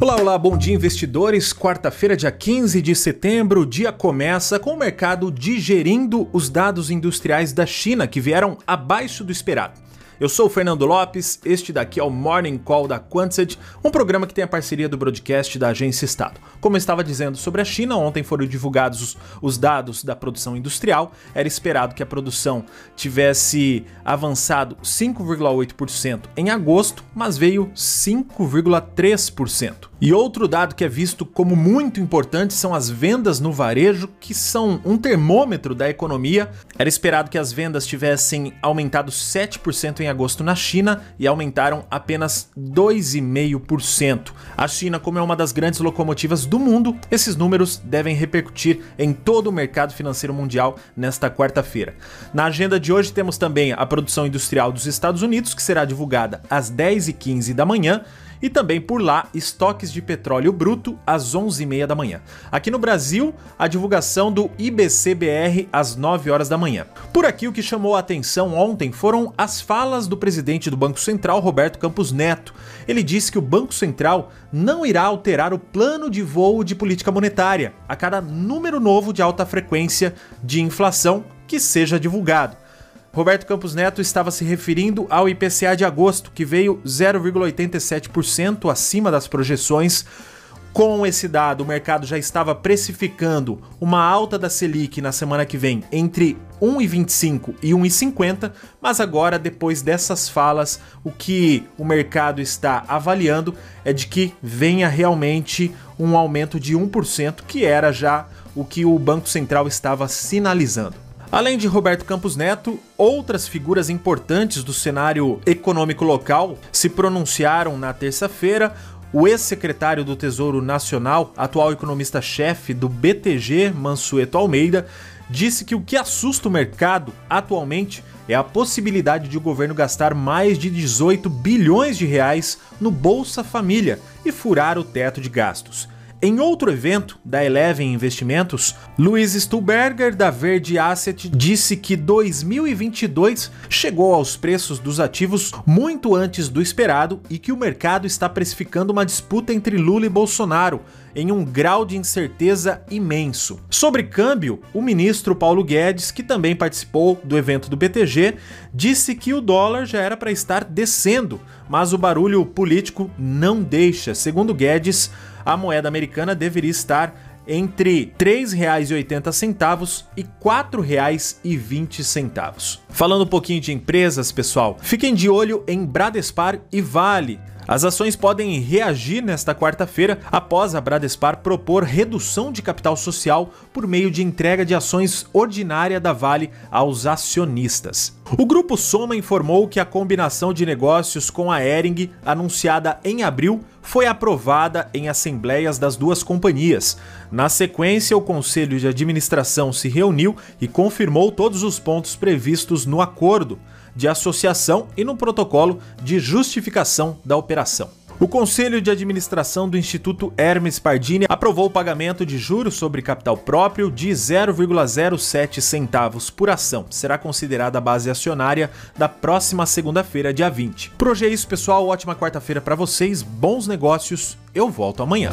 Olá, olá, bom dia investidores. Quarta-feira, dia 15 de setembro, o dia começa com o mercado digerindo os dados industriais da China que vieram abaixo do esperado. Eu sou o Fernando Lopes, este daqui é o Morning Call da Quantset, um programa que tem a parceria do broadcast da Agência Estado. Como eu estava dizendo sobre a China, ontem foram divulgados os, os dados da produção industrial. Era esperado que a produção tivesse avançado 5,8% em agosto, mas veio 5,3%. E outro dado que é visto como muito importante são as vendas no varejo, que são um termômetro da economia. Era esperado que as vendas tivessem aumentado 7% em agosto na China e aumentaram apenas 2,5%. A China, como é uma das grandes locomotivas do mundo, esses números devem repercutir em todo o mercado financeiro mundial nesta quarta-feira. Na agenda de hoje temos também a produção industrial dos Estados Unidos, que será divulgada às 10h15 da manhã e também por lá estoques de petróleo bruto às 11h30 da manhã. Aqui no Brasil, a divulgação do IBCBR às 9 horas da manhã. Por aqui, o que chamou a atenção ontem foram as falas do presidente do Banco Central, Roberto Campos Neto. Ele disse que o Banco Central não irá alterar o plano de voo de política monetária a cada número novo de alta frequência de inflação que seja divulgado. Roberto Campos Neto estava se referindo ao IPCA de agosto, que veio 0,87% acima das projeções. Com esse dado, o mercado já estava precificando uma alta da Selic na semana que vem entre 1,25 e 1,50, mas agora, depois dessas falas, o que o mercado está avaliando é de que venha realmente um aumento de 1%, que era já o que o Banco Central estava sinalizando. Além de Roberto Campos Neto, outras figuras importantes do cenário econômico local se pronunciaram na terça-feira. O ex-secretário do Tesouro Nacional, atual economista-chefe do BTG, Mansueto Almeida, disse que o que assusta o mercado atualmente é a possibilidade de o governo gastar mais de 18 bilhões de reais no Bolsa Família e furar o teto de gastos. Em outro evento da Eleven Investimentos, Luiz Stuberger da Verde Asset disse que 2022 chegou aos preços dos ativos muito antes do esperado e que o mercado está precificando uma disputa entre Lula e Bolsonaro em um grau de incerteza imenso. Sobre câmbio, o ministro Paulo Guedes, que também participou do evento do BTG, disse que o dólar já era para estar descendo, mas o barulho político não deixa. Segundo Guedes, a moeda americana deveria estar entre R$ 3,80 e R$ 4,20. Falando um pouquinho de empresas, pessoal, fiquem de olho em Bradespar e Vale. As ações podem reagir nesta quarta-feira após a Bradespar propor redução de capital social por meio de entrega de ações ordinária da Vale aos acionistas. O grupo Soma informou que a combinação de negócios com a Ering, anunciada em abril, foi aprovada em assembleias das duas companhias. Na sequência, o conselho de administração se reuniu e confirmou todos os pontos previstos no acordo de associação e no protocolo de justificação da operação. O Conselho de Administração do Instituto Hermes Pardini aprovou o pagamento de juros sobre capital próprio de 0,07 centavos por ação. Será considerada a base acionária da próxima segunda-feira, dia 20. Por hoje é isso, pessoal. Ótima quarta-feira para vocês. Bons negócios. Eu volto amanhã.